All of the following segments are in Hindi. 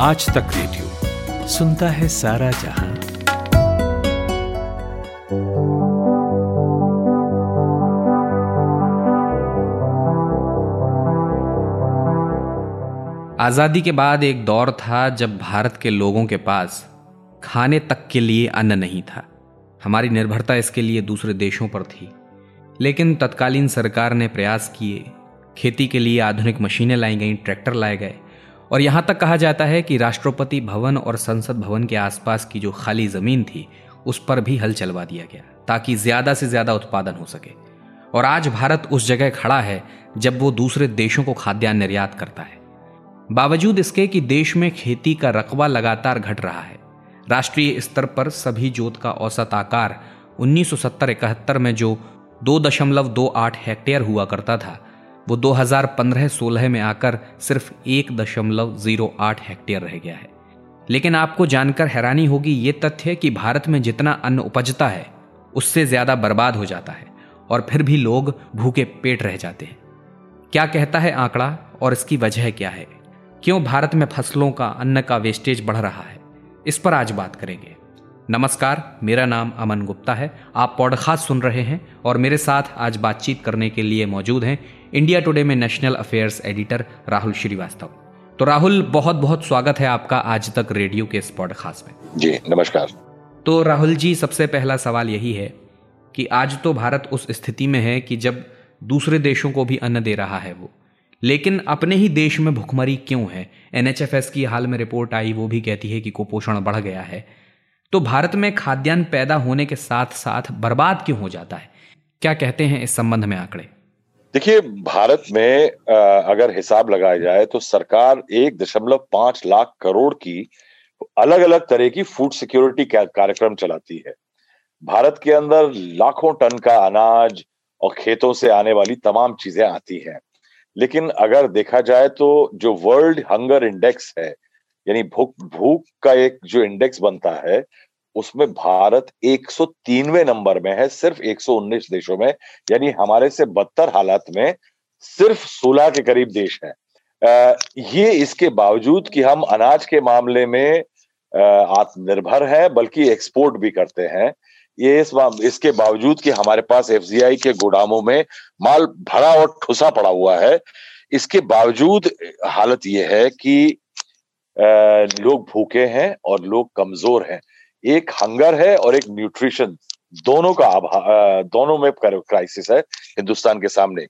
आज तक रेडियो सुनता है सारा जहाँ। आज़ादी के बाद एक दौर था जब भारत के लोगों के पास खाने तक के लिए अन्न नहीं था। हमारी निर्भरता इसके लिए दूसरे देशों पर थी। लेकिन तत्कालीन सरकार ने प्रयास किए। खेती के लिए आधुनिक मशीनें लाई गईं, ट्रैक्टर लाए गए। और यहाँ तक कहा जाता है कि राष्ट्रपति भवन और संसद भवन के आसपास की जो खाली ज़मीन थी, उस पर भी हल चलवा दिया गया, ताकि ज़्यादा से ज़्यादा उत्पादन हो सके। और आज भारत उस जगह खड़ा है, जब वो दूसरे देशों को खाद्यान्न निर्यात करता है। बावजूद इसके कि देश में खेती का रकबा लगातार घट रहा है, राष्ट्रीय स्तर पर सभी जोत का औसत आकार 1970-71 में जो दो दशमलव दो आठ हेक्टेयर हुआ करता था वो 2015-16 में आकर सिर्फ़ एक दशमलव ज़ीरो आठ हेक्टेयर रह गया है। लेकिन आपको जानकर हैरानी होगी ये तथ्य कि भारत में जितना अन्न उपजता है, उससे ज़्यादा बर्बाद हो जाता है और फिर भी लोग भूखे पेट रह जाते हैं। क्या कहता है आंकड़ा और इसकी वजह क्या है? क्यों भारत में फ़सलों का, अन्न का वेस्टेज बढ़ रहा है? इस पर आज बात करेंगे। नमस्कार मेरा नाम अमन गुप्ता है। आप पॉडकास्ट सुन रहे हैं और मेरे साथ आज बातचीत करने के लिए मौजूद हैं इंडिया टुडे में national affairs editor Rahul Shrivastava. तो राहुल बहुत बहुत स्वागत है आपका आज तक रेडियो के इस पॉडकास्ट में। जी नमस्कार। तो राहुल जी सबसे पहला सवाल यही है कि आज तो भारत उस स्थिति में है कि जब दूसरे देशों को भी अन्न दे रहा है वो लेकिन अपने ही देश में भुखमरी क्यों है? एनएचएफएस की हाल में रिपोर्ट आई वो भी कहती है कि कुपोषण बढ़ गया है। तो भारत में खाद्यान्न पैदा होने के साथ साथ बर्बाद क्यों हो जाता है? क्या कहते हैं इस संबंध में आंकड़े? देखिए, भारत में अगर हिसाब लगाया जाए तो सरकार एक दशमलव पाँच लाख करोड़ की अलग अलग तरह की फ़ूड सिक्योरिटी कार्यक्रम चलाती है। भारत के अंदर लाखों टन का अनाज और खेतों से आने वाली तमाम चीज़ें आती हैं। लेकिन अगर देखा जाए तो जो वर्ल्ड हंगर इंडेक्स है यानी भूख भूख का एक जो इंडेक्स बनता है, उसमें भारत 103वें नंबर में है, सिर्फ़ 119 देशों में, यानी हमारे से बदतर हालात में सिर्फ़ 16 के करीब देश हैं। ये इसके बावजूद कि हम अनाज के मामले में आत्मनिर्भर है, बल्कि एक्सपोर्ट भी करते हैं, ये इस इसके बावजूद कि हमारे पास एफजीआई के गोदामों में माल भरा और ठुसा पड़ा हुआ है, इसके बावजूद हालत यह है कि लोग भूखे हैं और लोग कमज़ोर हैं। एक हंगर है और एक न्यूट्रिशन दोनों का दोनों में क्राइसिस है हिंदुस्तान के सामने।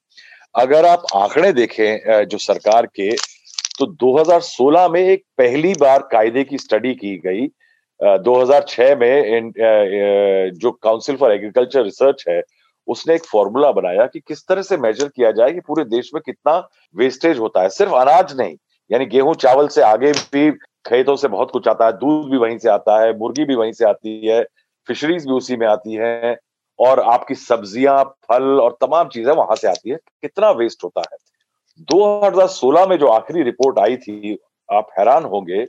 अगर आप आंकड़े देखें जो सरकार के तो 2016 में एक पहली बार कायदे की स्टडी की गई। 2006 में जो काउंसिल फॉर एग्रीकल्चर रिसर्च है, उसने एक फॉर्मूला बनाया कि किस तरह से मेजर किया जाए कि पूरे देश में कितना वेस्टेज होता है। सिर्फ़ अनाज नहीं यानी गेहूँ चावल से आगे भी खेतों से बहुत कुछ आता है, दूध भी वहीं से आता है, मुर्गी भी वहीं से आती है फिशरीज भी उसी में आती है और आपकी सब्ज़ियाँ, फल और तमाम चीज़ें वहाँ से आती है। कितना वेस्ट होता है। 2016 में जो आखिरी रिपोर्ट आई थी, आप हैरान होंगे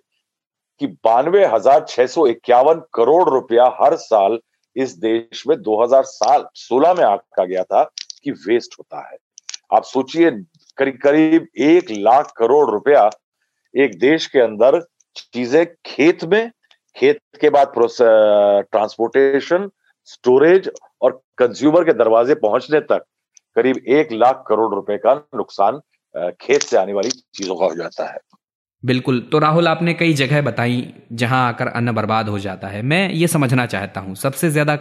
कि बानवे हज़ार छह सौ इक्यावन करोड़ रुपया हर साल इस देश में 2000 साल 16 में आका गया था कि वेस्ट होता है। आप सोचिए करीब करीब एक लाख करोड़ रुपया एक देश के अंदर चीज़ें खेत में, खेत के बाद ट्रांसपोर्टेशन, स्टोरेज और कंज्यूमर के दरवाजे पहुँचने तक करीब एक लाख करोड़ रुपए का नुकसान खेत से आने वाली चीज़ों का हो जाता है। बिल्कुल। तो राहुल, आपने कई जगह बताई जहाँ आकर अन्न बर्बाद हो जाता है। मैं ये समझना चाहता हूँ, सबसे ज़्यादा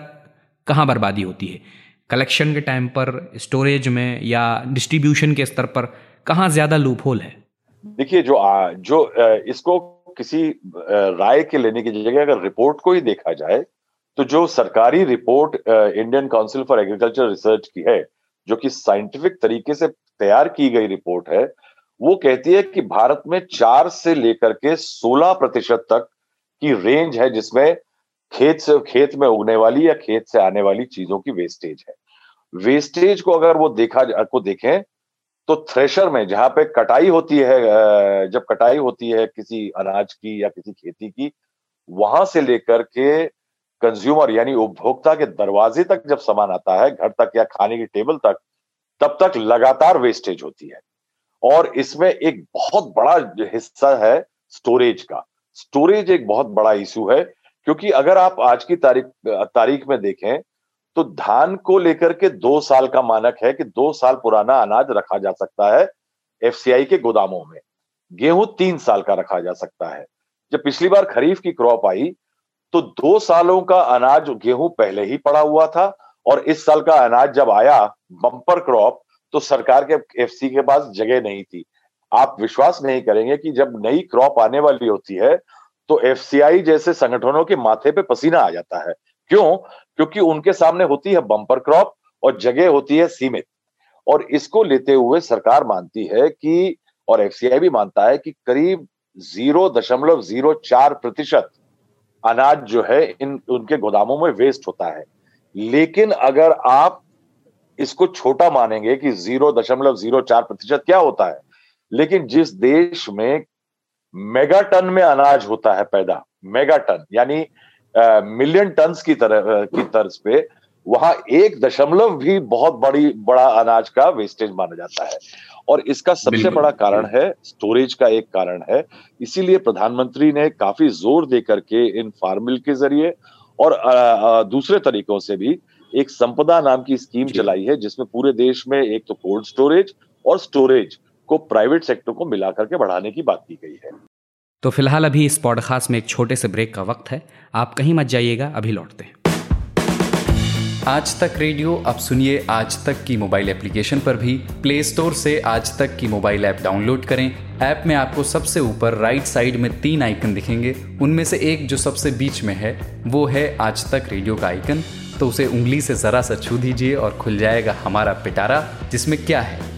कहाँ बर्बादी होती है? कलेक्शन के टाइम पर स्टोरेज में या डिस्ट्रीब्यूशन के स्तर पर कहाँ ज़्यादा लूप होल है? देखिए जो आ, जो इसको किसी राय के लेने की जगह अगर रिपोर्ट को ही देखा जाए तो जो सरकारी report Indian council for agriculture research की है जो कि साइंटिफिक तरीके से तैयार की गई रिपोर्ट है वो कहती है कि भारत में चार से लेकर के सोलह प्रतिशत तक की रेंज है जिसमें खेत से, खेत में उगने वाली या खेत से आने वाली चीज़ों की वेस्टेज है। वेस्टेज को अगर वो देखा को देखें तो थ्रेशर में जहाँ पे कटाई होती है जब कटाई होती है किसी अनाज की या किसी खेती की, वहाँ से लेकर के कंज्यूमर यानी उपभोक्ता के दरवाजे तक जब सामान आता है, घर तक या खाने की टेबल तक, तब तक लगातार वेस्टेज होती है। और इसमें एक बहुत बड़ा हिस्सा है स्टोरेज का। स्टोरेज एक बहुत बड़ा इशू है। क्योंकि अगर आप आज की तारीख तारीख में देखें तो धान को लेकर के दो साल का मानक है कि दो साल पुराना अनाज रखा जा सकता है एफसीआई के गोदामों में। गेहूँ तीन साल का रखा जा सकता है। जब पिछली बार खरीफ की क्रॉप आई तो दो सालों का अनाज गेहूँ पहले ही पड़ा हुआ था और इस साल का अनाज जब आया, बम्पर क्रॉप तो सरकार के एफसी के पास जगह नहीं थी। आप विश्वास नहीं करेंगे कि जब नई क्रॉप आने वाली होती है तो एफसीआई जैसे संगठनों के माथे पे पसीना आ जाता है। क्यों? क्योंकि उनके सामने होती है बम्पर क्रॉप और जगह होती है सीमित। और इसको लेते हुए सरकार मानती है कि, और एफसीआई भी मानता है कि करीब ज़ीरो दशमलव ज़ीरो चार प्रतिशत अनाज जो है इन, उनके गोदामों में वेस्ट होता है। लेकिन अगर आप इसको छोटा मानेंगे कि ज़ीरो दशमलव ज़ीरो चार प्रतिशत क्या होता है? लेकिन जिस देश में मेगा टन में अनाज होता है पैदा मेगा टन यानी मिलियन टन की तरह की तर्ज पे वहाँ एक दशमलव भी बहुत बड़ी बड़ा अनाज का वेस्टेज माना जाता है। और इसका सबसे बड़ा कारण है स्टोरेज का एक कारण है इसीलिए प्रधानमंत्री ने काफ़ी ज़ोर दे करके इन फार्मिल के ज़रिए और दूसरे तरीकों से भी एक संपदा नाम की स्कीम चलाई है जिसमें पूरे देश में एक तो कोल्ड स्टोरेज और स्टोरेज को प्राइवेट सेक्टर को मिला करके बढ़ाने की बात की गई है। तो फ़िलहाल अभी इस पॉडकास्ट में एक छोटे से ब्रेक का वक्त है। आप कहीं मत जाइएगा अभी लौटते हैं। आज तक रेडियो अब सुनिए आज तक की मोबाइल एप्लीकेशन पर भी। प्ले स्टोर से आज तक की मोबाइल ऐप डाउनलोड करें। ऐप में आपको सबसे ऊपर राइट साइड में तीन आइकन दिखेंगे। उनमें से एक जो सबसे बीच में है वो है आज तक रेडियो का आइकन तो उसे उंगली से ज़रा सा छू दीजिए और खुल जाएगा हमारा पिटारा जिसमें क्या है?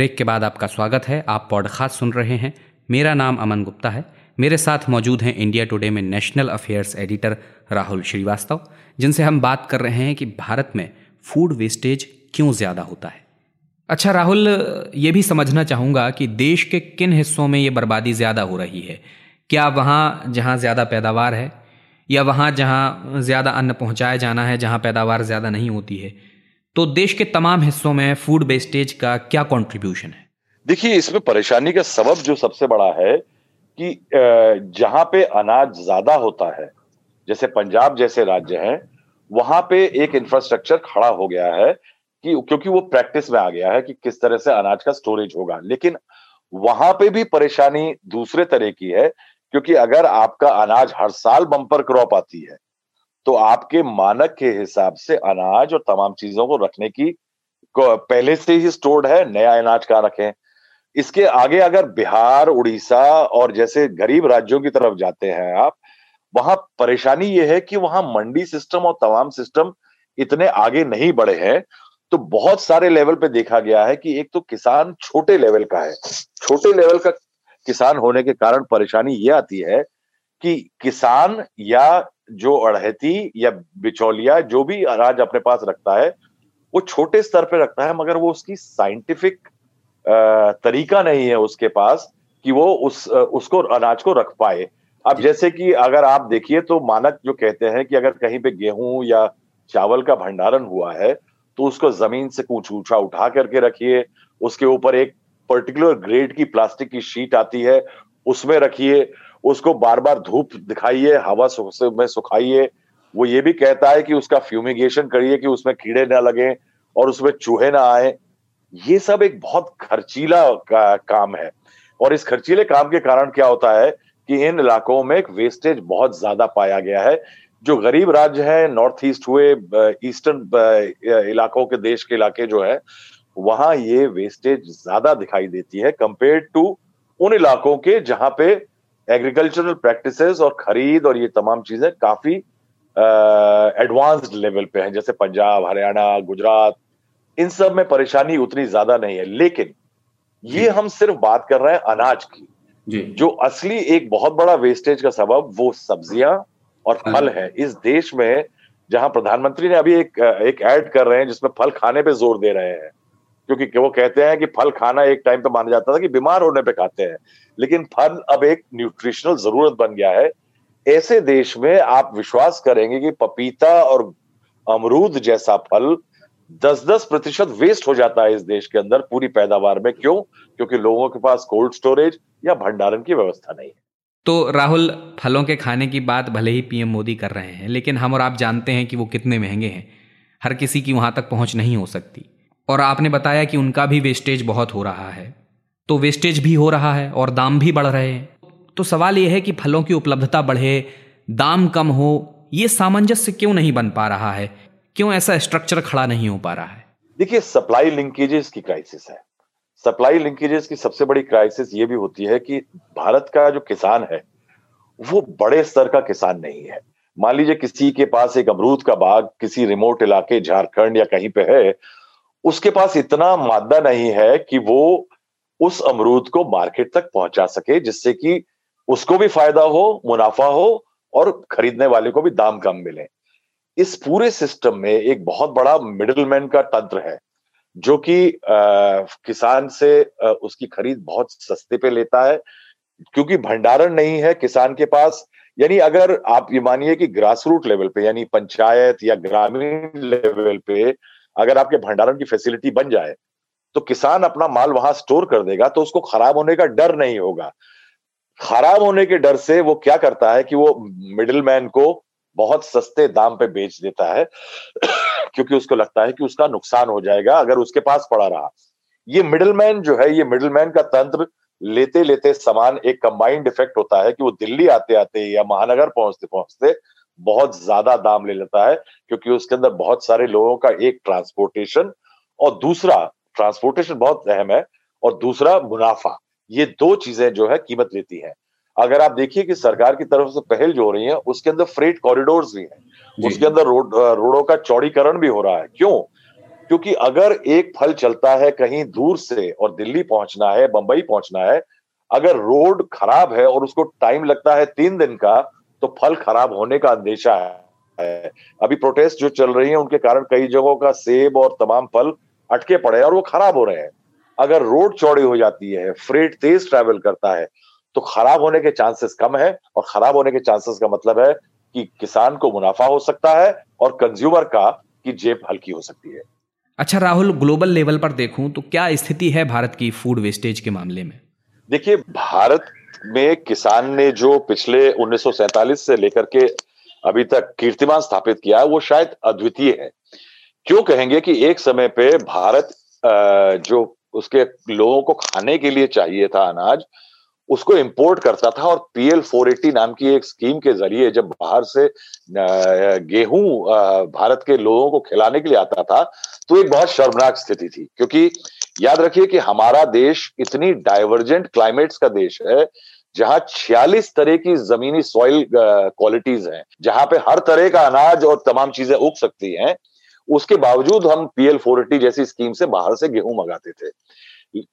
ब्रेक के बाद आपका स्वागत है। आप पॉडकास्ट सुन रहे हैं। मेरा नाम अमन गुप्ता है। मेरे साथ मौजूद हैं इंडिया टुडे में national affairs editor Rahul Srivastava, जिनसे हम बात कर रहे हैं कि भारत में फ़ूड वेस्टेज क्यों ज़्यादा होता है। अच्छा राहुल, ये भी समझना चाहूँगा कि देश के किन हिस्सों में ये बर्बादी ज़्यादा हो रही है। क्या वहाँ जहाँ ज़्यादा पैदावार है, या वहाँ जहाँ ज़्यादा अन्न पहुँचाया जाना है, जहाँ पैदावार ज़्यादा नहीं होती है तो देश के तमाम हिस्सों में फ़ूड वेस्टेज का क्या कॉन्ट्रीब्यूशन है? देखिए, इसमें परेशानी का सबब जो सबसे बड़ा है कि जहाँ पे अनाज ज़्यादा होता है, जैसे पंजाब जैसे राज्य हैं, वहाँ पे एक इंफ्रास्ट्रक्चर खड़ा हो गया है कि, क्योंकि वो प्रैक्टिस में आ गया है कि किस तरह से अनाज का स्टोरेज होगा। लेकिन वहाँ पे भी परेशानी दूसरे तरह की है, क्योंकि अगर आपका अनाज हर साल बम्पर क्रॉप आती है तो आपके मानक के हिसाब से अनाज और तमाम चीज़ों को रखने की को पहले से ही स्टोर्ड है, नया अनाज कहाँ रखें इसके आगे अगर बिहार, उड़ीसा और जैसे गरीब राज्यों की तरफ़ जाते हैं आप, वहाँ परेशानी यह है कि वहाँ मंडी सिस्टम और तमाम सिस्टम इतने आगे नहीं बढ़े हैं। तो बहुत सारे लेवल पे देखा गया है कि एक तो किसान छोटे लेवल का है। छोटे लेवल का किसान होने के कारण परेशानी यह आती है कि किसान या जो अड़हती या बिचौलिया जो भी अनाज अपने पास रखता है वो छोटे स्तर पे रखता है मगर वो उसकी साइंटिफिक तरीका नहीं है उसके पास कि वो उस उसको अनाज को रख पाए। अब जैसे कि अगर आप देखिए तो मानक जो कहते हैं कि अगर कहीं पे गेहूँ या चावल का भंडारण हुआ है तो उसको ज़मीन से कुछ ऊँचा उठा करके रखिए उसके ऊपर एक पर्टिकुलर ग्रेड की प्लास्टिक की शीट आती है उसमें रखिए उसको बार बार धूप दिखाइए हवा में सुखाइए। वो ये भी कहता है कि उसका फ्यूमिगेशन करिए कि उसमें कीड़े ना लगे और उसमें चूहे ना आए। ये सब एक बहुत खर्चीला का, काम है। और इस खर्चीले काम के कारण क्या होता है कि इन इलाकों में एक वेस्टेज बहुत ज़्यादा पाया गया है। जो गरीब राज्य है नॉर्थ ईस्ट हुए ईस्टर्न इलाकों के देश के इलाके जो है वहाँ ये वेस्टेज ज़्यादा दिखाई देती है कंपेयर टू उन इलाकों के जहाँ पे एग्रीकल्चरल प्रैक्टिसेस और खरीद और ये तमाम चीज़ें काफ़ी एडवांस्ड लेवल पे हैं जैसे पंजाब हरियाणा गुजरात इन सब में परेशानी उतनी ज़्यादा नहीं है। लेकिन ये हम सिर्फ़ बात कर रहे हैं अनाज की। जी। जो असली एक बहुत बड़ा वेस्टेज का सबब वो सब्ज़ियाँ और हाँ। फल है। इस देश में जहाँ प्रधानमंत्री ने अभी एक एक ऐड कर रहे हैं जिसमें फल खाने पे ज़ोर दे रहे हैं। क्योंकि वो कहते हैं कि फल खाना एक टाइम पे माना जाता था कि बीमार होने पे खाते हैं। लेकिन फल अब एक न्यूट्रिशनल ज़रूरत बन गया है। ऐसे देश में आप विश्वास करेंगे कि पपीता और अमरूद जैसा फल दस दस प्रतिशत वेस्ट हो जाता है इस देश के अंदर पूरी पैदावार में। क्यों? क्योंकि लोगों के पास कोल्ड स्टोरेज या भंडारण की व्यवस्था नहीं। है तो राहुल, फलों के खाने की बात भले ही पीएम मोदी कर रहे हैं, लेकिन हम और आप जानते हैं कि वो कितने महँगे हैं। हर किसी की वहाँ तक पहुँच नहीं हो सकती। और आपने बताया कि उनका भी वेस्टेज बहुत हो रहा है। तो वेस्टेज भी हो रहा है और दाम भी बढ़ रहे हैं। तो सवाल यह है कि फलों की उपलब्धता बढ़े, दाम कम हो, ये सामंजस्य क्यों नहीं बन पा रहा है? क्यों ऐसा स्ट्रक्चर खड़ा नहीं हो पा रहा है? देखिए सप्लाई लिंकेजेस की क्राइसिस है। सप्लाई लिंकेजेस की सबसे बड़ी क्राइसिस ये भी होती है कि भारत का जो किसान है, वो बड़े स्तर का किसान नहीं है। मान लीजिए किसी के पास एक अमरूद का बाग किसी रिमोट इलाके, झारखंड या कहीं पे है उसके पास इतना मादा नहीं है कि वो उस अमरूद को मार्केट तक पहुँचा सके जिससे कि उसको भी फ़ायदा हो मुनाफा हो और खरीदने वाले को भी दाम कम मिले। इस पूरे सिस्टम में एक बहुत बड़ा मिडिलमैन का तंत्र है जो कि किसान से आ, उसकी खरीद बहुत सस्ते पे लेता है क्योंकि भंडारण नहीं है किसान के पास। यानी अगर आप ये मानिए कि ग्रास रूट लेवल पे यानी पंचायत या ग्रामीण लेवल पे अगर आपके भंडारण की फैसिलिटी बन जाए तो किसान अपना माल वहाँ स्टोर कर देगा तो उसको खराब होने का डर नहीं होगा। खराब होने के डर से वो क्या करता है कि वो मिडिल मैन को बहुत सस्ते दाम पे बेच देता है, क्योंकि उसको लगता है कि उसका नुकसान हो जाएगा अगर उसके पास पड़ा रहा। ये मिडिलमैन जो है, ये मिडिलमैन का तंत्र लेते लेते सामान एक कंबाइंड इफ़ेक्ट होता है कि वो दिल्ली आते आते या महानगर पहुँचते पहुँचते बहुत ज़्यादा दाम ले लेता है क्योंकि उसके अंदर बहुत सारे लोगों का एक ट्रांसपोर्टेशन और दूसरा ट्रांसपोर्टेशन बहुत अहम है और दूसरा मुनाफा। ये दो चीज़ें जो है कीमत लेती है। अगर आप देखिए कि सरकार की तरफ़ से पहल जो हो रही है उसके अंदर फ्रेट कॉरिडोर भी है। उसके अंदर रोड रोडों का चौड़ीकरण भी हो रहा है। क्यों? क्योंकि अगर एक फल चलता है कहीं दूर से और दिल्ली पहुँचना है बंबई पहुँचना है अगर रोड खराब है और उसको टाइम लगता है तीन दिन का तो फल खराब होने का अंदेशा है। अभी प्रोटेस्ट जो चल रही है उनके कारण कई जगहों का सेब और तमाम फल अटके पड़े हैं और वो खराब हो रहे हैं। अगर रोड चौड़ी हो जाती है फ्रेट तेज ट्रैवल करता है तो खराब होने के चांसेस कम है और खराब होने के चांसेस का मतलब है कि किसान को मुनाफा हो सकता है और कंज्यूमर का की जेब हल्की हो सकती है। अच्छा राहुल ग्लोबल लेवल पर देखूँ तो क्या स्थिति है भारत की फ़ूड वेस्टेज के मामले में? देखिए भारत में किसान ने जो पिछले उन्नीस से लेकर के अभी तक कीर्तिमान स्थापित किया है, वो शायद अद्वितीय है। क्यों कहेंगे कि एक समय पे भारत जो उसके लोगों को खाने के लिए चाहिए था अनाज, उसको इंपोर्ट करता था और पीएल 480 नाम की एक स्कीम के ज़रिए जब बाहर से गेहूँ भारत के लोगों को खिलाने के लिए आता था तो एक बहुत शर्मनाक स्थिति थी। क्योंकि याद रखिए कि हमारा देश इतनी डाइवर्जेंट क्लाइमेट्स का देश है, जहाँ 46 तरह की जमीनी सॉइल क्वालिटीज हैं, जहाँ पे हर तरह का अनाज और तमाम चीज़ें उग सकती हैं। उसके बावजूद हम पीएल फोर जैसी स्कीम से बाहर से गेहूँ मंगाते थे।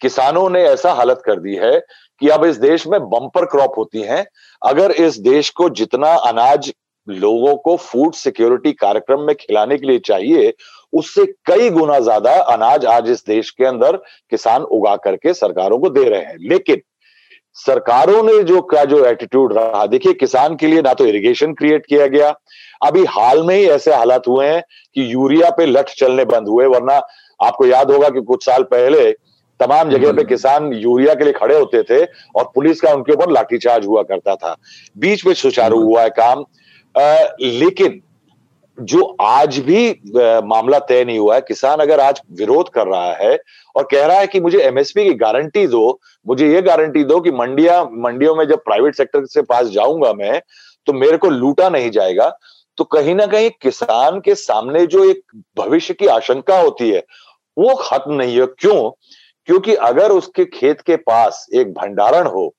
किसानों ने ऐसा हालत कर दी है कि अब इस देश में बम्पर क्रॉप होती हैं। अगर इस देश को जितना अनाज लोगों को फ़ूड सिक्योरिटी कार्यक्रम में खिलाने के लिए चाहिए उससे कई गुना ज़्यादा अनाज आज इस देश के अंदर किसान उगा करके सरकारों को दे रहे हैं लेकिन सरकारों ने जो का जो एटीट्यूड रहा देखिए किसान के लिए ना तो इरिगेशन क्रिएट किया गया अभी हाल में ही ऐसे हालात हुए हैं कि यूरिया पे लठ चलने बंद हुए वरना आपको याद होगा कि कुछ साल पहले तमाम जगह पे हम्म। किसान यूरिया के लिए खड़े होते थे और पुलिस का उनके ऊपर लाठीचार्ज हुआ करता था बीच में सुचारू हम्म। हुआ है काम आ, लेकिन जो आज भी मामला तय नहीं हुआ है। किसान अगर आज विरोध कर रहा है और कह रहा है कि मुझे एमएसपी की गारंटी दो, मुझे ये गारंटी दो कि मंडिया, मंडियों में जब प्राइवेट सेक्टर से पास जाऊँगा मैं तो मेरे को लूटा नहीं जाएगा। तो कहीं ना कहीं किसान के सामने जो एक भविष्य की आशंका होती है, वो खत्म नहीं है क्यों? क्योंकि अगर उसके खेत के पास एक भंडारण हो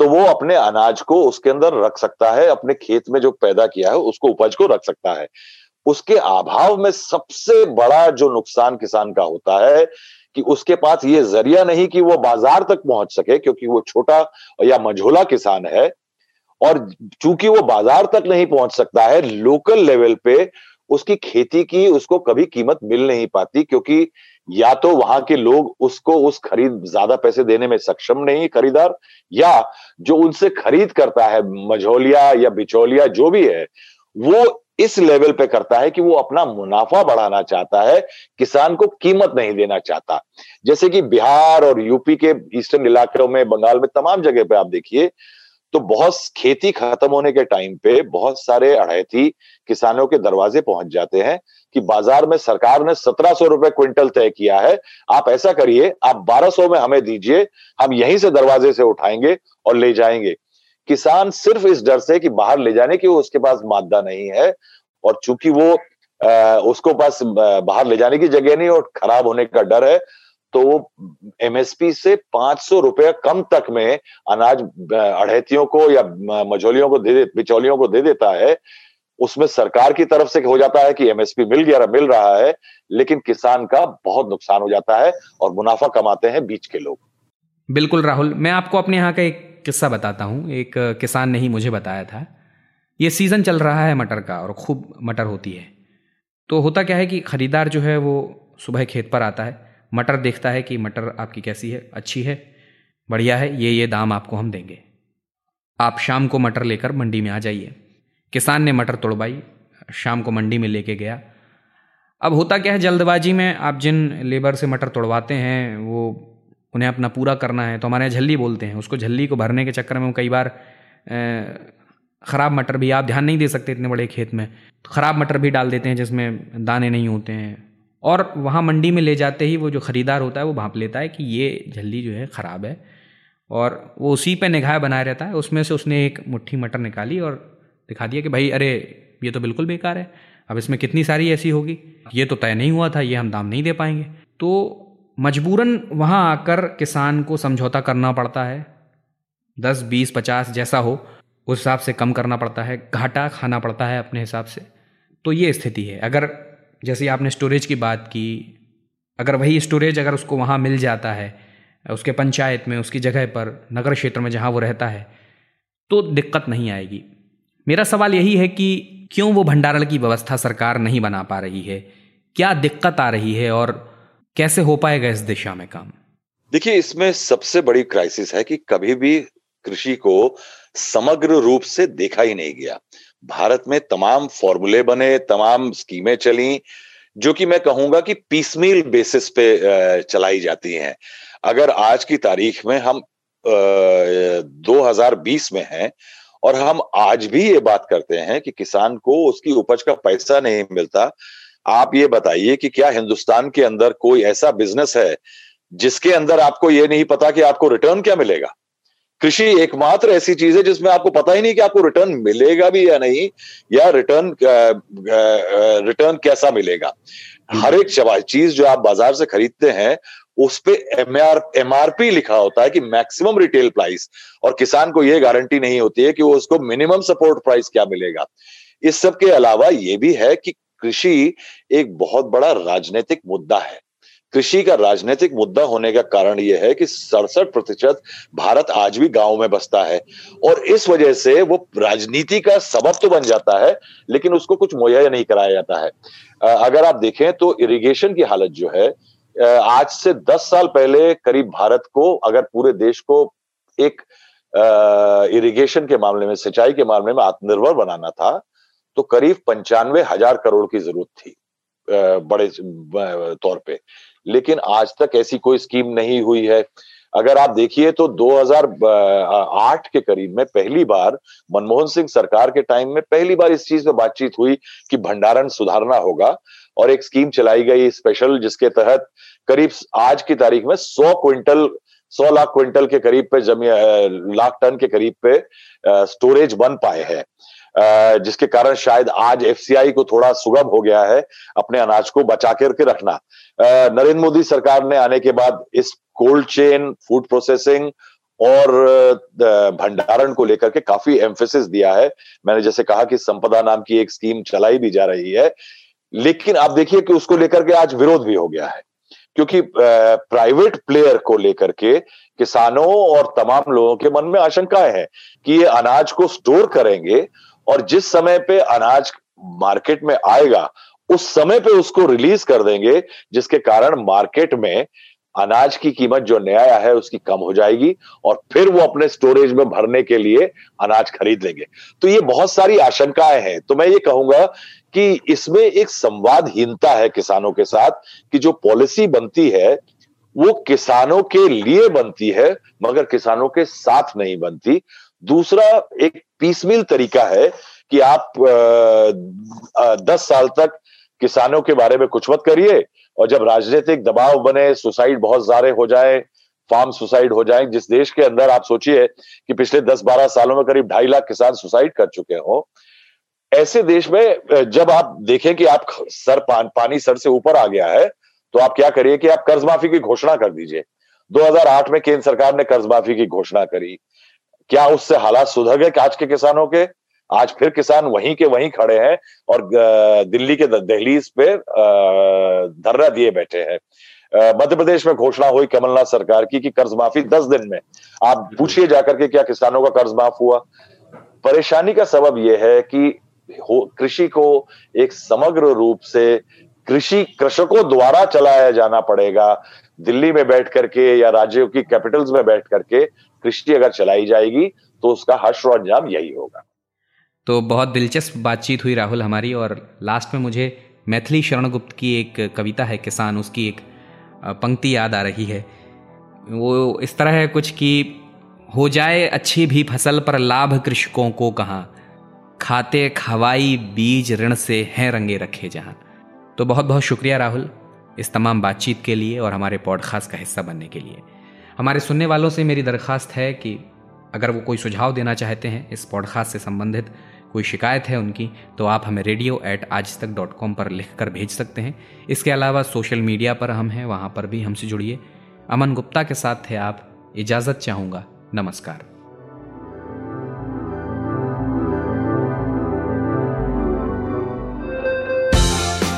तो वो अपने अनाज को उसके अंदर रख सकता है, अपने खेत में जो पैदा किया है, उसको उपज को रख सकता है। उसके अभाव में सबसे बड़ा जो नुकसान किसान का होता है कि उसके पास ये ज़रिया नहीं कि वो बाज़ार तक पहुँच सके, क्योंकि वो छोटा या मझोला किसान है और चूँकि वो बाज़ार तक नहीं पहुँच सकता है, लोकल लेवल पे उसकी खेती की उसको कभी कीमत मिल नहीं पाती, क्योंकि या तो वहाँ के लोग उसको उस खरीद, ज़्यादा पैसे देने में सक्षम नहीं खरीदार, या जो उनसे खरीद करता है, मझोलिया या बिचौलिया जो भी है, वो इस लेवल पे करता है कि वो अपना मुनाफा बढ़ाना चाहता है, किसान को कीमत नहीं देना चाहता। जैसे कि बिहार और यूपी के ईस्टर्न इलाकों में, बंगाल में तमाम जगह पे आप देखिए तो बहुत खेती खत्म होने के टाइम पे बहुत सारे अड़ैती किसानों के दरवाजे पहुँच जाते हैं कि बाज़ार में सरकार ने सत्रह सौ रुपए क्विंटल तय किया है। आप ऐसा करिए, आप बारह सौ में हमें दीजिए, हम यहीं से दरवाजे से उठाएँगे और ले जाएँगे। किसान सिर्फ़ इस डर से कि बाहर ले जाने की उसके पास मादा नहीं है और चूँकि वो आ, उसको पास बाहर ले जाने की जगह नहीं और खराब होने का डर है तो वो एमएसपी से पाँच सौ रुपए कम तक में अनाज अढ़ैतियों को या मझोलियों को दे दे बिचौलियों को दे देता है। उसमें सरकार की तरफ़ से हो जाता है कि एमएसपी मिल गया मिल रहा है लेकिन किसान का बहुत नुकसान हो जाता है और मुनाफा कमाते हैं बीच के लोग। बिल्कुल राहुल मैं आपको अपने यहाँ का एक किस्सा बताता हूँ। एक किसान ने ही मुझे बताया था। ये सीज़न चल रहा है मटर का और खूब मटर होती है। तो होता क्या है कि ख़रीदार जो है वो सुबह खेत पर आता है। मटर देखता है कि मटर आपकी कैसी है, अच्छी है, बढ़िया है, ये ये दाम आपको हम देंगे। आप शाम को मटर लेकर मंडी में आ जाइए। किसान ने मटर तोड़वाई, शाम को मंडी में लेके गया। अब होता क्या है, जल्दबाजी में आप जिन लेबर से मटर तोड़वाते हैं, वो उन्हें अपना पूरा करना है तो हमारे यहाँ झल्ली बोलते हैं। उसको झल्ली को भरने के चक्कर में वो कई बार ख़राब मटर भी, आप ध्यान नहीं दे सकते इतने बड़े खेत में। तो ख़राब मटर भी डाल देते हैं जिसमें दाने नहीं होते हैं। और वहाँ मंडी में ले जाते ही वो जो ख़रीदार होता है, वो भाप लेता है कि ये झल्ली जो है ख़राब है। और वो उसी पे निगाह बनाए रहता है। उसमें से उसने एक मुट्ठी मटर निकाली और दिखा दिया कि भाई, अरे, ये तो बिल्कुल बेकार है। अब इसमें कितनी सारी ऐसी होगी? ये तो तय नहीं हुआ था, ये हम दाम नहीं दे पाएँगे। तो मजबूरन वहाँ आकर किसान को समझौता करना पड़ता है। दस, बीस, पचास जैसा हो, उस हिसाब से कम करना पड़ता है, घाटा खाना पड़ता है अपने हिसाब से। तो ये स्थिति है। अगर जैसे आपने स्टोरेज की बात की, अगर वही स्टोरेज अगर उसको वहाँ मिल जाता है, उसके पंचायत में, उसकी जगह पर, नगर क्षेत्र में जहाँ वो रहता है तो दिक्कत नहीं आएगी। मेरा सवाल यही है कि क्यों वो भंडारण की व्यवस्था सरकार नहीं बना पा रही है? क्या दिक्कत आ रही है? और कैसे हो पाएगा इस दिशा में काम? देखिए, इसमें सबसे बड़ी क्राइसिस है कि कभी भी कृषि को समग्र रूप से देखा ही नहीं गया। भारत में तमाम फॉर्मूले बने, तमाम स्कीमें चली, जो कि मैं कहूँगा कि पीसमील बेसिस पे चलाई जाती हैं। अगर आज की तारीख में हम 2020 में हैं और हम आज भी ये बात करते हैं कि किसान को उसकी उपज का पैसा नहीं मिलता आप ये बताइए कि क्या हिंदुस्तान के अंदर कोई ऐसा बिज़नेस है जिसके अंदर आपको ये नहीं पता कि आपको रिटर्न क्या मिलेगा? कृषि एकमात्र ऐसी चीज़ है जिसमें आपको पता ही नहीं कि आपको रिटर्न मिलेगा भी या नहीं या रिटर्न रिटर्न कैसा मिलेगा। हर एक चीज़ जो आप बाज़ार से खरीदते हैं उस पे एमआर एमआरपी लिखा होता है कि मैक्सिमम रिटेल प्राइस और किसान को यह गारंटी नहीं होती है कि वो उसको मिनिमम सपोर्ट प्राइस क्या मिलेगा। इस सब के अलावा ये भी है कि कृषि एक बहुत बड़ा राजनीतिक मुद्दा है। कृषि का राजनीतिक मुद्दा होने का कारण यह है कि सड़सठ प्रतिशत भारत आज भी गाँव में बसता है और इस वजह से वो राजनीति का सबब तो बन जाता है, लेकिन उसको कुछ मुहैया नहीं कराया जाता है। अगर आप देखें तो इरिगेशन की हालत जो है आज से दस साल पहले करीब भारत को, अगर पूरे देश को एक इरिगेशन के मामले में, सिंचाई के मामले में आत्मनिर्भर बनाना था तो करीब पंचानवे हज़ार करोड़ की ज़रूरत थी बड़े तौर पे। लेकिन आज तक ऐसी कोई स्कीम नहीं हुई है। अगर आप देखिए तो 2008 के करीब में पहली बार मनमोहन सिंह सरकार के टाइम में पहली बार इस चीज़ पे बातचीत हुई कि भंडारण सुधारना होगा और एक स्कीम चलाई गई स्पेशल जिसके तहत करीब आज की तारीख में 100 क्विंटल 100 लाख क्विंटल के करीब पे जमी लाख टन के करीब पे स्टोरेज बन पाए हैं। जिसके कारण शायद आज एफसीआई को थोड़ा सुगम हो गया है अपने अनाज को बचा करके रखना। नरेंद्र मोदी सरकार ने आने के बाद इस कोल्ड चेन फ़ूड प्रोसेसिंग और भंडारण को लेकर के काफ़ी एम्फेसिस दिया है। मैंने जैसे कहा कि संपदा नाम की एक स्कीम चलाई भी जा रही है, लेकिन आप देखिए कि उसको लेकर के आज विरोध भी हो गया है। क्योंकि प्राइवेट प्लेयर को लेकर के किसानों और तमाम लोगों के मन में आशंकाएँ हैं कि ये अनाज को स्टोर करेंगे और जिस समय पे अनाज मार्केट में आएगा, उस समय पे उसको रिलीज़ कर देंगे, जिसके कारण मार्केट में अनाज की कीमत जो नया है, उसकी कम हो जाएगी और फिर वो अपने स्टोरेज में भरने के लिए अनाज खरीद लेंगे। तो ये बहुत सारी आशंकाएँ हैं। तो मैं ये कहूँगा कि इसमें एक संवादहीनता है किसानों के साथ कि जो पॉलिसी बनती है, वो किसानों के लिए बनती है, मगर किसानों के साथ नहीं बनती। दूसरा एक पीसमिल तरीका है कि आप दस साल तक किसानों के बारे में कुछ मत करिए और जब राजनीतिक दबाव बने सुसाइड बहुत ज़्यादा हो जाए फार्म सुसाइड हो जाए जिस देश के अंदर आप सोचिए कि पिछले दस बारह सालों में करीब ढाई लाख किसान सुसाइड कर चुके हो ऐसे देश में जब आप देखें कि आप सर पा, पानी सर से ऊपर आ गया है तो आप क्या करिए कि आप कर्ज माफ़ी की घोषणा कर दीजिए। 2008 में केंद्र सरकार ने कर्ज माफ़ी की घोषणा करी क्या उससे हालात सुधर गए आज के किसानों के? आज फिर किसान वहीं के वहीं खड़े हैं और दिल्ली के दहलीज पे धरना दिए बैठे हैं। मध्य प्रदेश में घोषणा हुई कमलनाथ सरकार की कि कर्ज माफ़ी दस दिन में। आप पूछिए जाकर के क्या किसानों का कर्ज माफ़ हुआ? परेशानी का सबब यह है कि कृषि को एक समग्र रूप से कृषि कृषकों द्वारा चलाया जाना पड़ेगा। दिल्ली में बैठ करके या राज्यों की कैपिटल्स में बैठ करके कृषि अगर चलाई जाएगी तो उसका हर्ष और अंजाम यही होगा। तो बहुत दिलचस्प बातचीत हुई राहुल हमारी और लास्ट में मुझे मैथिली शरण गुप्त की एक कविता है, किसान, उसकी एक पंक्ति याद आ रही है। वो इस तरह है कुछ कि हो जाए अच्छी भी फ़सल पर लाभ कृषकों को कहाँ? खाते खवाई बीज ऋण से हैं रंगे रखे जहाँ। तो बहुत बहुत शुक्रिया राहुल। इस तमाम बातचीत के लिए और हमारे पॉडकास्ट का हिस्सा बनने के लिए। हमारे सुनने वालों से मेरी दरख्वास्त है कि अगर वो कोई सुझाव देना चाहते हैं, इस पॉडकास्ट से संबंधित कोई शिकायत है उनकी तो आप हमें रेडियो एट आज तक डॉट कॉम पर लिख कर भेज सकते हैं। इसके अलावा सोशल मीडिया पर हम हैं, वहाँ पर भी हमसे जुड़िए। अमन गुप्ता के साथ थे आप। इजाज़त चाहूँगा। नमस्कार।